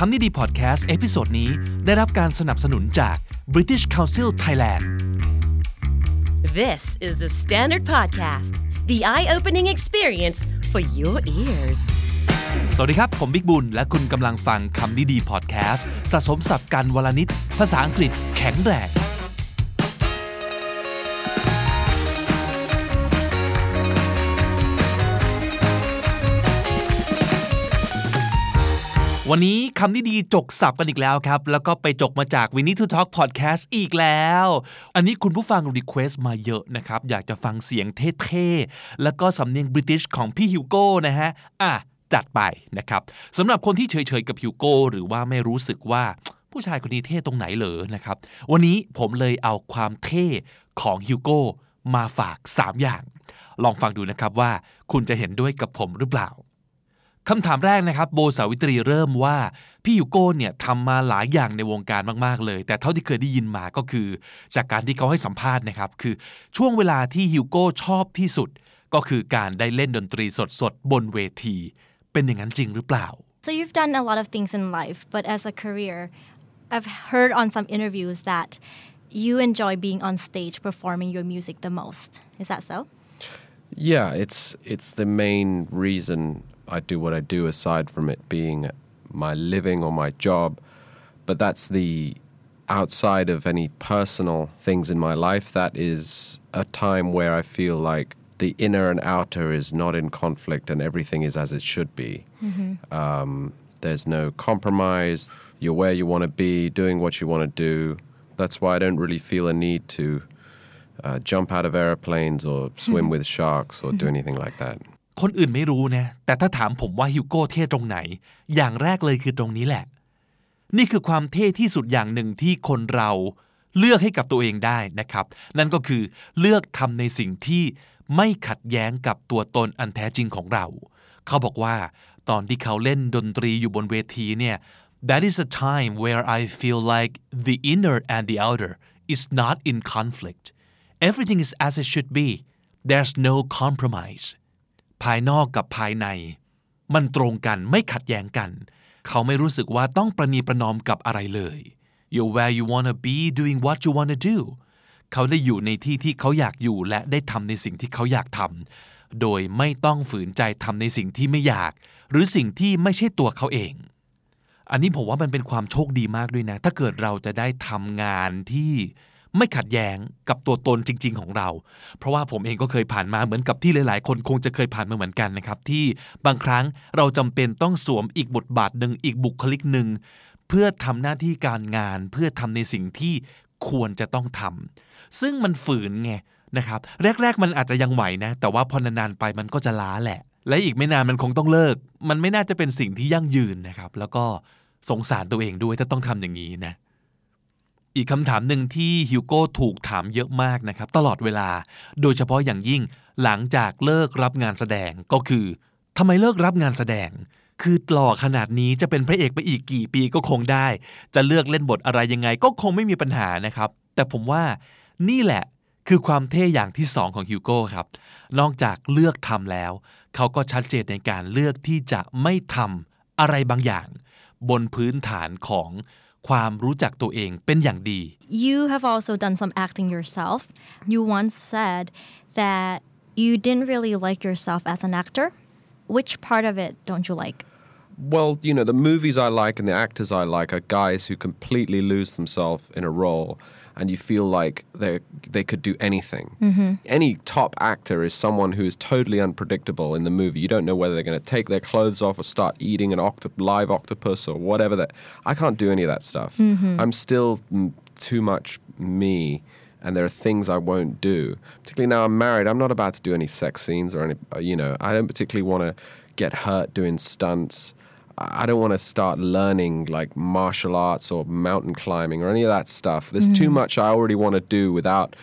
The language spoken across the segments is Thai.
คำนี้ดีพอดแคสต์เอพิโซดนี้ได้รับการสนับสนุนจาก British Council Thailand This is the Standard Podcast, the eye opening experience for your ears. สวัสดีครับ ผมบิ๊กบุญ และคุณกำลังฟังคำนี้ดีพอดแคสต์สะสมศัพท์กันวันละนิด ภาษาอังกฤษแข็งแรง วันนี้คำนี้ดีจกศัพท์กันอีกแล้วครับ แล้วก็ไปจกมาจาก We Need to Talk Podcast อีกแล้ว อันนี้คุณผู้ฟัง request มาเยอะนะครับ อยากจะฟังเสียงเท่ๆ แล้วก็สำเนียงบริติชของพี่ฮิวโก้นะฮะ อะ จัดไปนะครับสำหรับคนที่เฉยๆกับฮิวโก้หรือว่าไม่รู้สึกว่าผู้ชายคนนี้เท่ตรงไหนเหรอนะครับ วันนี้ผมเลยเอาความเท่ของฮิวโก้มาฝาก 3 อย่าง ลองฟังดูนะครับว่าคุณจะเห็นด้วยกับผมหรือเปล่า คำถามแรกนะครับโบสาวิตรีเริ่มว่า พี่ฮิวโก้เนี่ยทำมาหลายอย่างในวงการมากๆเลย แต่เท่าที่เคยได้ยินมาก็คือ จากการที่เขาให้สัมภาษณ์นะครับคือช่วงเวลาที่ฮิวโก้ชอบที่สุด ก็คือการได้เล่นดนตรีสดๆ บนเวที เป็นอย่างนั้นจริงหรือเปล่า So you've done a lot of things in life, but as a career, I've heard on some interviews that you enjoy being on stage performing your music the most. Is that so? Yeah, it's it's the main reason I do what I do aside from it being my living or my job. But that's the outside of any personal things in my life that is a time where I feel like the inner and outer is not in conflict and everything is as it should be. Um, there's no compromise. You're where you want to be, doing what you want to do. That's why I don't really feel a need to uh, jump out of airplanes or swim with sharks or do anything like that. คนอื่นไม่รู้นะ แต่ถ้าถามผมว่าฮิวโก้เท่ตรงไหน อย่างแรกเลยคือตรงนี้แหละ นี่คือความเท่ที่สุดอย่างหนึ่งที่คนเราเลือกให้กับตัวเองได้นะครับ นั่นก็คือเลือกทำในสิ่งที่ไม่ขัดแย้งกับตัวตนอันแท้จริงของเรา เขาบอกว่าตอนที่เขาเล่นดนตรีอยู่บนเวทีเนี่ย that is a time where I feel like the inner and the outer is not in conflict everything is as it should be there's no compromise ภายนอกกับภายใน มันตรงกันไม่ขัดแย้งกัน เขาไม่รู้สึกว่าต้องประนีประนอมกับอะไรเลย you're where you wanna be doing what you wanna do เขาได้อยู่ในที่ที่เขาอยากอยู่และได้ทำในสิ่งที่เขาอยากทำโดยไม่ต้องฝืนใจทำในสิ่งที่ไม่อยาก หรือสิ่งที่ไม่ใช่ตัวเขาเอง อันนี้ผมว่ามันเป็นความโชคดีมากด้วยนะ ถ้าเกิดเราจะได้ทำงานที่ ไม่ขัดแย้งกับตัวตนจริง ๆ ของเรา เพราะว่าผมเองก็เคยผ่านมาเหมือนกับที่หลาย ๆ คนคงจะเคยผ่านมาเหมือนกันนะครับ ที่บางครั้งเราจำเป็นต้องสวมอีกบทบาทหนึ่งอีกบุคลิกหนึ่งเพื่อทำหน้าที่การงาน เพื่อทำในสิ่งที่ควรจะต้องทำซึ่งมันฝืนไงนะครับแรก ๆ มันอาจจะยังไหวนะ แต่ว่าพอนานๆไปมันก็จะล้าแหละ และอีกไม่นานมันคงต้องเลิก มันไม่น่าจะเป็นสิ่งที่ยั่งยืนนะครับ แล้วก็สงสารตัวเองด้วยถ้าต้องทำอย่างนี้นะ อีกคำถามหนึ่งที่ฮิวโก้ถูกถามเยอะมากนะครับ ตลอดเวลา โดยเฉพาะอย่างยิ่งหลังจากเลิกรับงานแสดงก็คือทำไมเลิกรับงานแสดง คือหล่อขนาดนี้จะเป็นพระเอกไปอีกกี่ปีก็คงได้ จะเลือกเล่นบทอะไรยังไงก็คงไม่มีปัญหานะครับ แต่ผมว่านี่แหละคือความเท่อย่างที่สองของฮิวโก้ครับ นอกจากเลือกทำแล้ว เขาก็ชัดเจนในการเลือกที่จะไม่ทำอะไรบางอย่าง บนพื้นฐานของ ความรู้จักตัวเองเป็นอย่างดี You have also done some acting yourself. You once said that you didn't really like yourself as an actor. Which part of it don't you like? Well, you know, the movies I like and the actors I like are guys who completely lose themselves in a role and you feel like they they could do anything. Any top actor is someone who is totally unpredictable in the movie. You don't know whether they're going to take their clothes off or start eating an octop- live octopus or whatever that I can't do any of that stuff. I'm still mm, too much me and there are things I won't do. Particularly now I'm married, I'm not about to do any sex scenes or any, uh, you know, I don't particularly want to get hurt doing stunts. I don't want to start learning like martial arts or mountain climbing or any of that stuff. There's too much I already want to do without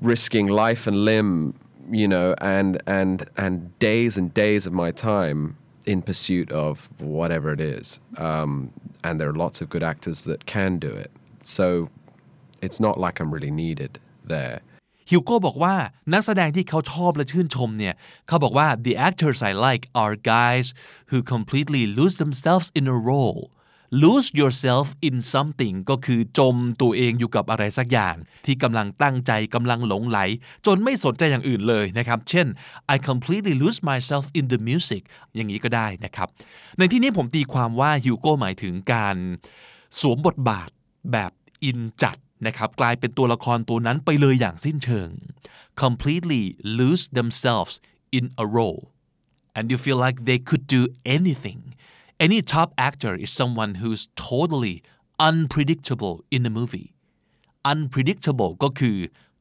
risking life and limb, you know, and and and days and days of my time in pursuit of whatever it is. Um, and there are lots of good actors that can do it. So it's not like I'm really needed there. ฮิวโก้บอกว่านักแสดงที่เขาชอบและชื่นชมเนี่ยเขาบอกว่า the actors I like are guys who completely lose themselves in a role lose yourself in something ก็คือจมตัวเองอยู่กับอะไรสักอย่าง ที่กำลังตั้งใจกำลังหลงไหล จนไม่สนใจอย่างอื่นเลยนะครับ เช่น I completely lose myself in the music อย่างนี้ก็ได้นะครับ ในที่นี้ผมตีความว่าฮิวโก้หมายถึงการสวมบทบาทแบบอินจัด นะครับกลายเป็นตัวละครตัวนั้นไปเลยอย่างสิ้นเชิง completely lose themselves in a role and you feel like they could do anything any top actor is someone who's totally unpredictable in a movie unpredictable ก็คือ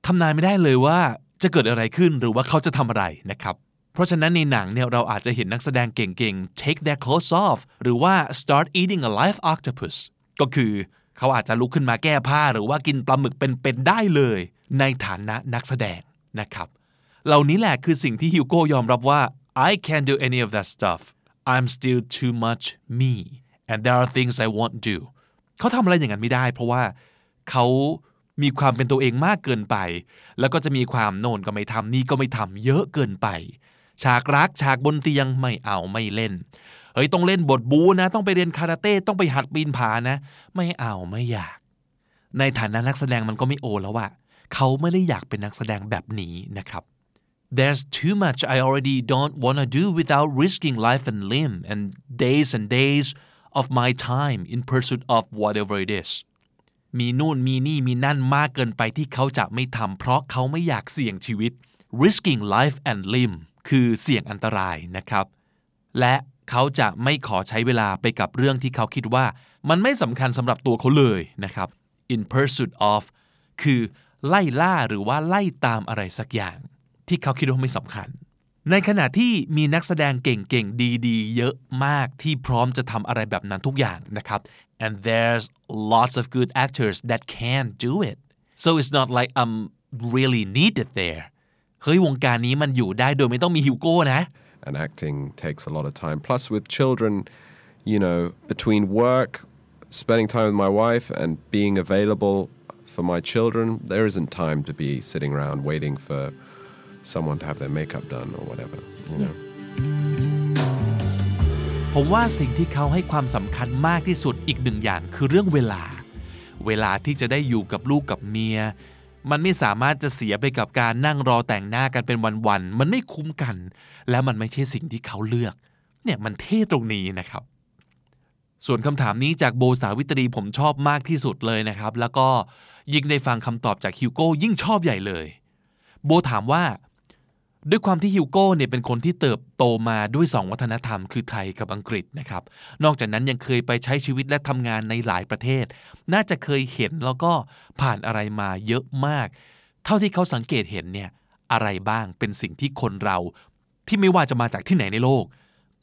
ทำนายไม่ได้เลยว่าจะเกิดอะไรขึ้นหรือว่าเขาจะทำอะไรนะครับ เพราะฉะนั้นในหนังเนี่ยเราอาจจะเห็นนักแสดงเก่งๆ take their clothes off หรือว่า start eating a live octopus ก็คือ เขาอาจจะลุกขึ้นมาแก้ผ้าหรือว่ากินปลาหมึกเป็นๆได้เลย ในฐานะนักแสดงนะครับ เหล่านี้แหละคือสิ่งที่ฮิวโก้ยอมรับว่า I can't do any of that stuff I'm still too much me and there are things I won't do เขาทำอะไรอย่างนั้นไม่ได้ เพราะว่าเขามีความเป็นตัวเองมากเกินไป แล้วก็จะมีความโน่นก็ไม่ทำนี่ก็ไม่ทำเยอะเกินไป ฉากรักฉากบนเตียงไม่เอาไม่เล่น เฮ้ยต้องเล่นบทบูนะ ต้องไปเรียนคาราเต้ต้องไปหัดปีนผานะ ไม่เอาไม่อยาก ในฐานะนักแสดงมันก็ไม่โอแล้วว่าเขาไม่ได้อยากเป็นนักแสดงแบบนี้นะครับ There's too much I already don't want to do without risking life and limb and days and days of my time in pursuit of whatever it is มีนู่นมีนี่มีนั่นมากเกินไปที่เขาจะไม่ทำเพราะเขาไม่อยากเสี่ยงชีวิต risking life and limb คือเสี่ยงอันตรายนะครับ และ เขาจะไม่ขอใช้เวลาไปกับเรื่องที่เขาคิดว่า มันไม่สำคัญสำหรับตัวเขาเลยนะครับ in pursuit of คือไล่ล่าหรือว่าไล่ตามอะไรสักอย่าง ที่เขาคิดว่าไม่สำคัญ ในขณะที่มีนักแสดงเก่งๆ ดีๆ เยอะมากที่พร้อมจะทำอะไรแบบนั้นทุกอย่างนะครับ and there's lots of good actors that can do it so it's not like I'm really needed there เฮ้ยวงการนี้มันอยู่ได้โดยไม่ต้องมีฮิวโก้นะ and acting takes a lot of time. Plus, with children, you know, between work, spending time with my wife, and being available for my children, there isn't time to be sitting around waiting for someone to have their makeup done or whatever, you know. ผมว่าสิ่งที่เขาให้ความสำคัญมากที่สุดอีกหนึ่งอย่างคือเรื่องเวลา เวลาที่จะได้อยู่กับลูกกับเมีย มันไม่สามารถจะเสียไปกับการนั่งรอแต่งหน้ากันเป็นวันๆ มันไม่คุ้มกัน และมันไม่ใช่สิ่งที่เขาเลือก เนี่ยมันเท่ตรงนี้นะครับ ส่วนคำถามนี้จากโบสาวิตรีผมชอบมากที่สุดเลยนะครับ แล้วก็ยิ่งได้ฟังคำตอบจากฮิวโก้ยิ่งชอบใหญ่เลย โบถามว่า ด้วยความที่ฮิวโก้เนี่ยเป็นคนที่เติบโตมาด้วย 2 วัฒนธรรมคือไทยกับอังกฤษนะครับ นอกจากนั้นยังเคยไปใช้ชีวิตและทำงานในหลายประเทศ น่าจะเคยเห็นแล้วก็ผ่านอะไรมาเยอะมาก เท่าที่เขาสังเกตเห็นเนี่ยอะไรบ้างเป็นสิ่งที่คนเรา ที่ไม่ว่าจะมาจากที่ไหนในโลก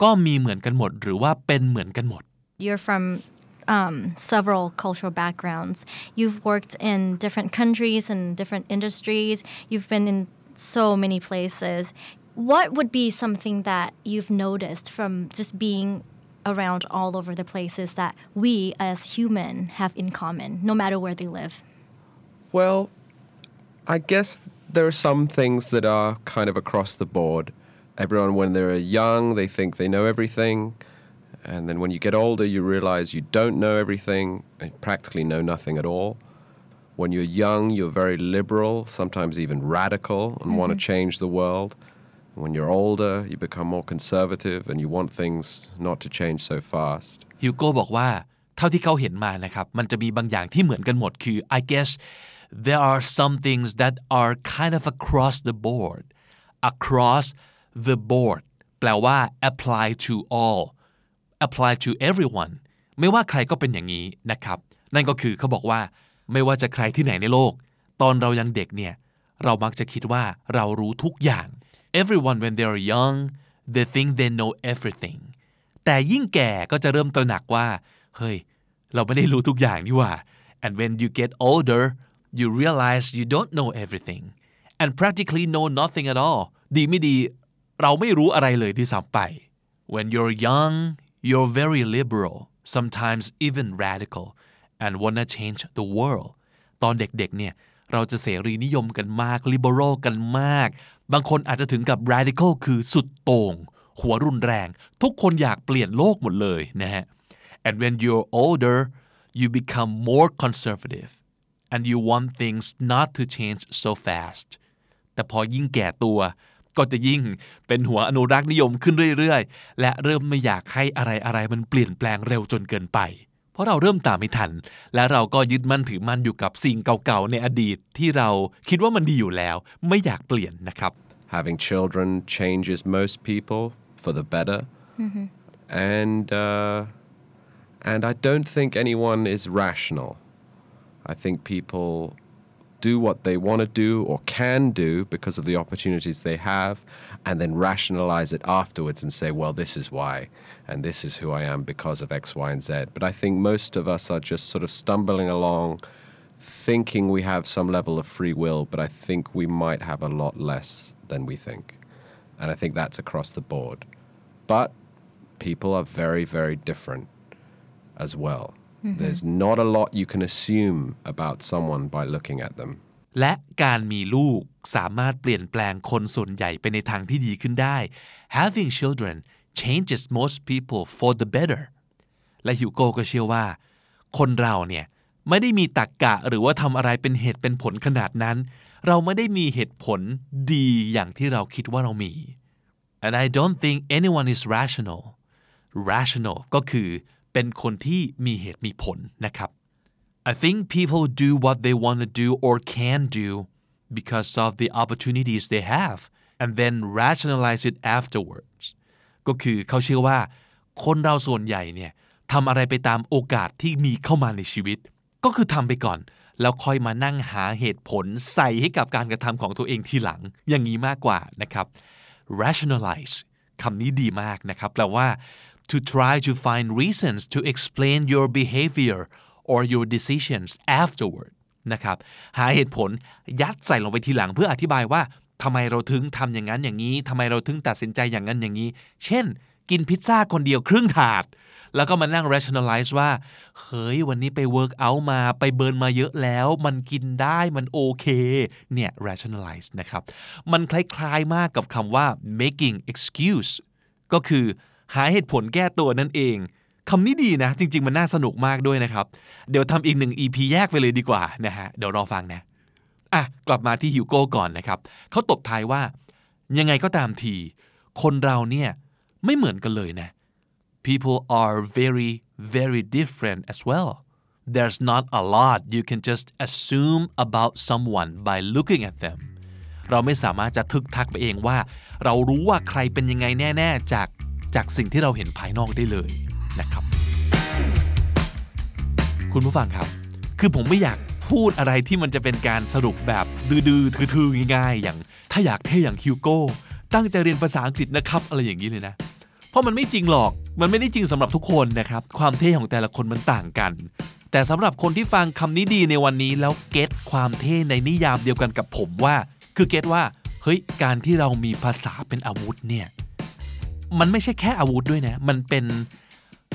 ก็มีเหมือนกันหมดหรือว่าเป็นเหมือนกันหมด You're from um, several cultural backgrounds. You've worked in different countries and different industries. You've been in so many places. What would be something that you've noticed from just being around all over the places that we as human have in common, no matter where they live? Well, I guess there are some things that are kind of across the board. Everyone, when they're young, they think they know everything. And then when you get older, you realize you don't know everything and practically know nothing at all When you're young, you're very liberal, sometimes even radical, and want to change the world. When you're older, you become more conservative and you want things not to change so fast. ฮิวโก้บอกว่าเท่าที่เขาเห็นมานะครับ มันจะมีบางอย่างที่เหมือนกันหมดคือ I guess there are some things that are kind of across the board across the board แปลว่า apply to all apply to everyone ไม่ว่าใครก็เป็นอย่างนี้นะครับ นั่นก็คือเขาบอกว่า ไม่ว่าจะใครที่ไหนในโลก ตอนเรายังเด็กเนี่ยเรามักจะคิดว่าเรารู้ทุกอย่าง everyone when they are young they think they know everything แต่ยิ่งแก่ก็จะเริ่มตระหนักว่า เฮ้ย เราไม่ได้รู้ทุกอย่างนี่ว่า and when you get older you realize you don't know everything and practically know nothing at all ดีไม่ดี เราไม่รู้อะไรเลยที่ซ้ำไป when you're young you're very liberal sometimes even radical and wanna change the world ตอนเด็กๆ เนี่ย เราจะเสรีนิยมกันมาก liberal กันมาก บางคนอาจจะถึงกับ radical คือสุดโต่ง หัวรุนแรง ทุกคนอยากเปลี่ยนโลกหมดเลยนะฮะ and when you're older you become more conservative and you want things not to change so fast แต่พอยิ่งแก่ตัวก็จะยิ่งเป็นหัวอนุรักษ์นิยมขึ้นเรื่อยๆ และเริ่มไม่อยากให้อะไรอะไรๆมันเปลี่ยนแปลงเร็วจนเกินไป เพราะเราเริ่มตามไม่ทัน และเราก็ยึดมั่นถือมั่นอยู่กับสิ่งเก่าๆในอดีตที่เราคิดว่ามันดีอยู่แล้ว ไม่อยากเปลี่ยนนะครับ Having children changes most people for the better. And, uh, and I don't think anyone is rational. I think people do what they want to do or can do because of the opportunities they have, and then rationalize it afterwards and say, well, this is why, and this is who I am because of X, Y, and Z. But I think most of us are just sort of stumbling along, thinking we have some level of free will, but I think we might have a lot less than we think. And I think that's across the board. But people are very, very different as well. There's not a lot you can assume about someone by looking at them. และการมีลูกสามารถเปลี่ยนแปลงคนส่วนใหญ่ไปในทางที่ดีขึ้นได้ Having children changes most people for the better และฮิวโก้ก็เชื่อว่า คนเราเนี่ยไม่ได้มีตรกกะหรือว่าทำอะไรเป็นเหตุเป็นผลขนาดนั้น เราไม่ได้มีเหตุผลดีอย่างที่เราคิดว่าเรามี and I don't think anyone is rational rational ก็คือ เป็นคนที่มีเหตุมีผลนะครับ I think people do what they want to do or can do because of the opportunities they have and then rationalize it afterwards ก็คือเขาเชื่อว่า คนเราส่วนใหญ่เนี่ยทำอะไรไปตามโอกาสที่มีเข้ามาในชีวิต ก็คือทำไปก่อน แล้วค่อยมานั่งหาเหตุผลใส่ให้กับการกระทำของตัวเองทีหลัง อย่างนี้มากกว่านะครับ rationalize คำนี้ดีมากนะครับแปลว่า to try to find reasons to explain your behavior or your decisions afterward นะครับหาเหตุผลยัดใส่ลงไปทีหลังเพื่ออธิบายว่าทำไมเราถึงทำอย่างนั้นอย่างนี้ทำไมเราถึงตัดสินใจอย่างนั้นอย่างนี้ เช่น กินพิซซ่าคนเดียวครึ่งถาด แล้วก็มานั่ง rationalize ว่า เฮ้ย วันนี้ไป work out มาไปเบิร์นมาเยอะแล้ว มันกินได้มันโอเค เนี่ย rationalize นะครับ มันคล้ายๆมากกับคำว่า making excuse ก็คือ หาเหตุผลแก้ตัวนั่นเองคำนี้ดีนะ จริง ๆ มันน่าสนุกมากด้วยนะครับ เดี๋ยวทำอีกหนึ่ง EP แยกไปเลยดีกว่านะฮะเดี๋ยวรอฟังนะอะกลับมาที่ฮิวโก้ก่อนนะครับเขาตบท้ายว่า ยังไงก็ตามที คนเราเนี่ยไม่เหมือนกันเลยนะ people are very very different as well there's not a lot you can just assume about someone by looking at them เราไม่สามารถจะทึกทักไปเองว่า เรารู้ว่าใครเป็นยังไงแน่ ๆ จาก จากสิ่งที่เราเห็นภายนอกได้เลยนะครับ คุณผู้ฟังครับ คือผมไม่อยากพูดอะไรที่มันจะเป็นการสรุปแบบดื้อๆทื่อๆง่ายๆ อย่างถ้าอยากเท่อย่างฮิวโก้ตั้งใจเรียนภาษาอังกฤษนะครับ อะไรอย่างนี้เลยนะ เพราะมันไม่จริงหรอกมันไม่ได้จริงสำหรับทุกคนนะครับ ความเท่ของแต่ละคนมันต่างกัน แต่สำหรับคนที่ฟังคำนี้ดีในวันนี้แล้วเก็ตความเท่ในนิยามเดียวกันกับผมว่า คือเก็ตว่าเฮ้ยการที่เรามีภาษาเป็นอาวุธเนี่ย มันไม่ใช่แค่อาวุธด้วยนะ มันเป็น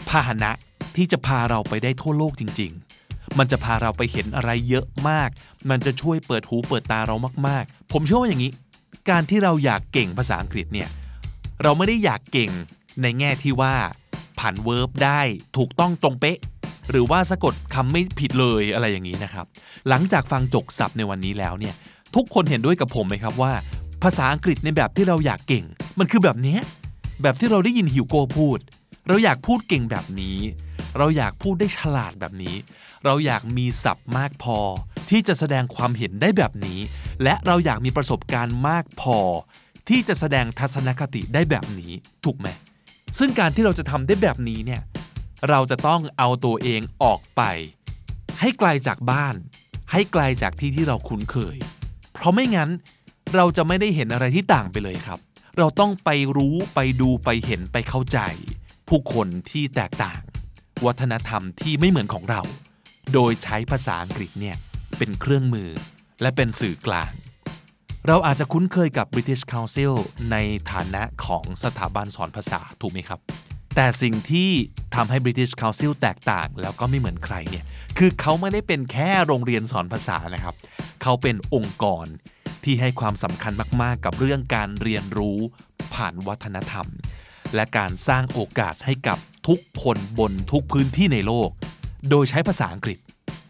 พาหนะที่จะพาเราไปได้ทั่วโลกจริง ๆ มันจะพาเราไปเห็นอะไรเยอะมาก มันจะช่วยเปิดหูเปิดตาเรามาก ๆ ผมเชื่อว่าอย่างนี้ การที่เราอยากเก่งภาษาอังกฤษเนี่ย เราไม่ได้อยากเก่งในแง่ที่ว่าผ่านเวิร์บได้ถูกต้องตรงเป๊ะ หรือว่าสะกดคำไม่ผิดเลยอะไรอย่างนี้นะครับ หลังจากฟังจกศัพท์ในวันนี้แล้วเนี่ย ทุกคนเห็นด้วยกับผมไหมครับว่า ภาษาอังกฤษในแบบที่เราอยากเก่ง มันคือแบบนี้ แบบที่เราได้ยินฮิวโก้พูด เราอยากพูดเก่งแบบนี้ เราอยากพูดได้ฉลาดแบบนี้ เราอยากมีศัพท์มากพอ ที่จะแสดงความเห็นได้แบบนี้ และเราอยากมีประสบการณ์มากพอ ที่จะแสดงทัศนคติได้แบบนี้ถูกไหมซึ่งการที่เราจะทำได้แบบนี้เนี่ยเราจะต้องเอาตัวเองออกไป ให้ไกลจากบ้าน ให้ไกลจากที่ที่เราคุ้นเคย เพราะไม่งั้นเราจะไม่ได้เห็นอะไรที่ต่างไปเลยครับ เราต้องไปรู้ไปดูไปเห็นไปเข้าใจ ผู้คนที่แตกต่าง วัฒนธรรมที่ไม่เหมือนของเรา โดยใช้ภาษาอังกฤษเนี่ยเป็นเครื่องมือและเป็นสื่อกลาง เราอาจจะคุ้นเคยกับ British Council ในฐานะของสถาบันสอนภาษาถูกไหมครับแต่สิ่งที่ทำให้ British Council แตกต่าง แล้วก็ไม่เหมือนใครเนี่ย คือเขาไม่ได้เป็นแค่โรงเรียนสอนภาษานะครับ เขาเขาเป็นองค์กร ที่ให้ความสำคัญมากๆ กับเรื่องการเรียนรู้ผ่านวัฒนธรรม และการสร้างโอกาสให้กับทุกคนบนทุกพื้นที่ในโลก โดยใช้ภาษาอังกฤษ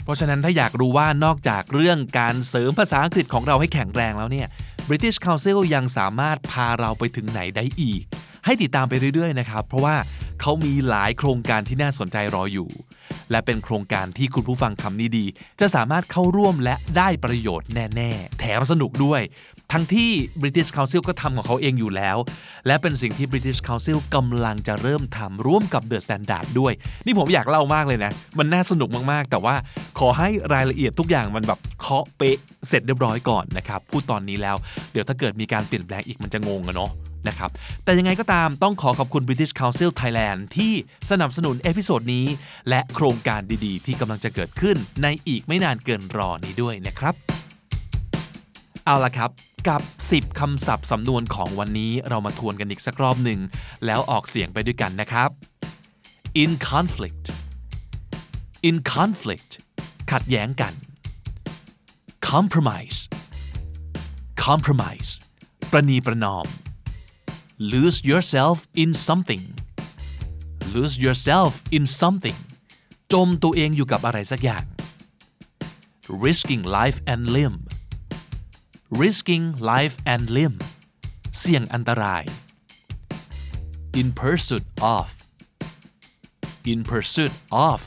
เพราะฉะนั้นถ้าอยากรู้ว่านอกจากเรื่องการเสริมภาษาอังกฤษของเราให้แข็งแรงแล้วเนี่ย British Council ยังสามารถพาเราไปถึงไหนได้อีก ให้ติดตามไปเรื่อยๆนะครับ เพราะว่าเขามีหลายโครงการที่น่าสนใจรออยู่ และเป็นโครงการที่คุณผู้ฟังคำนี้ดี จะสามารถเข้าร่วมและได้ประโยชน์แน่ๆ แถมสนุกด้วย ทั้งที่ British Council ก็ทำของเขาเองอยู่แล้ว และเป็นสิ่งที่ British Council กำลังจะเริ่มทำร่วมกับ The Standard ด้วย นี่ผมอยากเล่ามากเลยนะ มันน่าสนุกมากๆ แต่ว่าขอให้รายละเอียดทุกอย่างมันแบบเคาะเป๊ะเสร็จเรียบร้อยก่อนนะครับพูดตอนนี้แล้ว เดี๋ยวถ้าเกิดมีการเปลี่ยนแปลงอีกมันจะงงอะเนาะ นะครับ แต่ยังไงก็ตามต้องขอขอบคุณ British Council Thailand ที่สนับสนุนเอพิโซดนี้ และโครงการดีๆ ที่กำลังจะเกิดขึ้นในอีกไม่นานเกินรอนี้ด้วยนะครับ เอาละครับกับ 10 คำศัพท์สำนวนของวันนี้เรามาทวนกันอีกสักรอบหนึ่ง แล้วออกเสียงไปด้วยกันนะครับ in conflict in conflict ขัดแย้งกัน compromise compromise ประนีประนอม lose yourself in something lose yourself in something จมตัวเองอยู่กับอะไรสักอย่าง risking life and limb risking life and limb เสี่ยงอันตราย in pursuit of in pursuit of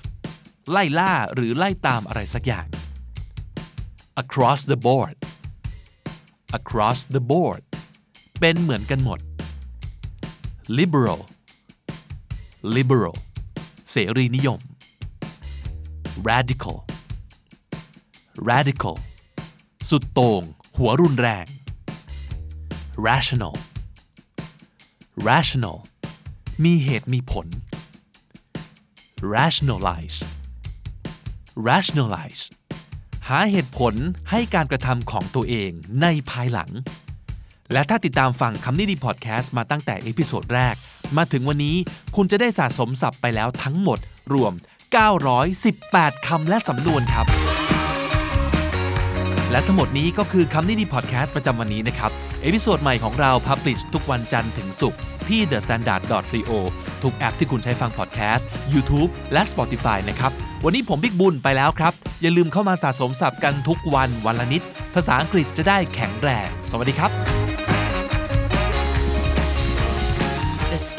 ไล่ล่าหรือไล่ตามอะไรสักอย่าง across the board across the board เป็นเหมือนกันหมด liberal liberal เสรีนิยม radical radical สุดโต่งหัวรุนแรง rational rational มีเหตุมีผล rationalize rationalize หาเหตุผลให้การกระทำของตัวเองในภายหลัง และถ้าติดตามฟังคำนี้ดีพอดแคสต์มาตั้งแต่เอพิโซดแรก มาถึงวันนี้คุณจะได้สะสมศัพท์ไปแล้วทั้งหมดรวม 918 คำและสำนวนครับ และทั้งหมดนี้ก็คือคำนี้ดีพอดแคสต์ประจำวันนี้นะครับ เอพิโซดใหม่ของเรา publish ทุกวันจันทร์ถึงศุกร์ที่ thestandard.co ทุกแอปที่คุณใช้ฟังพอดแคสต์ YouTube และ Spotify นะครับ วันนี้ผมบิ๊กบุญไปแล้วครับ อย่าลืมเข้ามาสะสมศัพท์กันทุกวันวันละนิด ภาษาอังกฤษจะได้แข็งแรง สวัสดีครับ